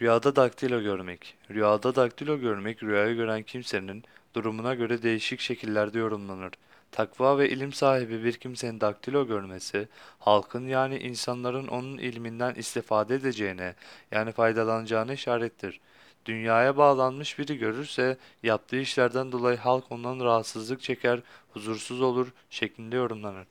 Rüyada daktilo görmek. Rüyada daktilo görmek rüyayı gören kimsenin durumuna göre değişik şekillerde yorumlanır. Takva ve ilim sahibi bir kimsenin daktilo görmesi, halkın yani insanların onun ilminden istifade edeceğine yani faydalanacağına işarettir. Dünyaya bağlanmış biri görürse yaptığı işlerden dolayı halk ondan rahatsızlık çeker, huzursuz olur şeklinde yorumlanır.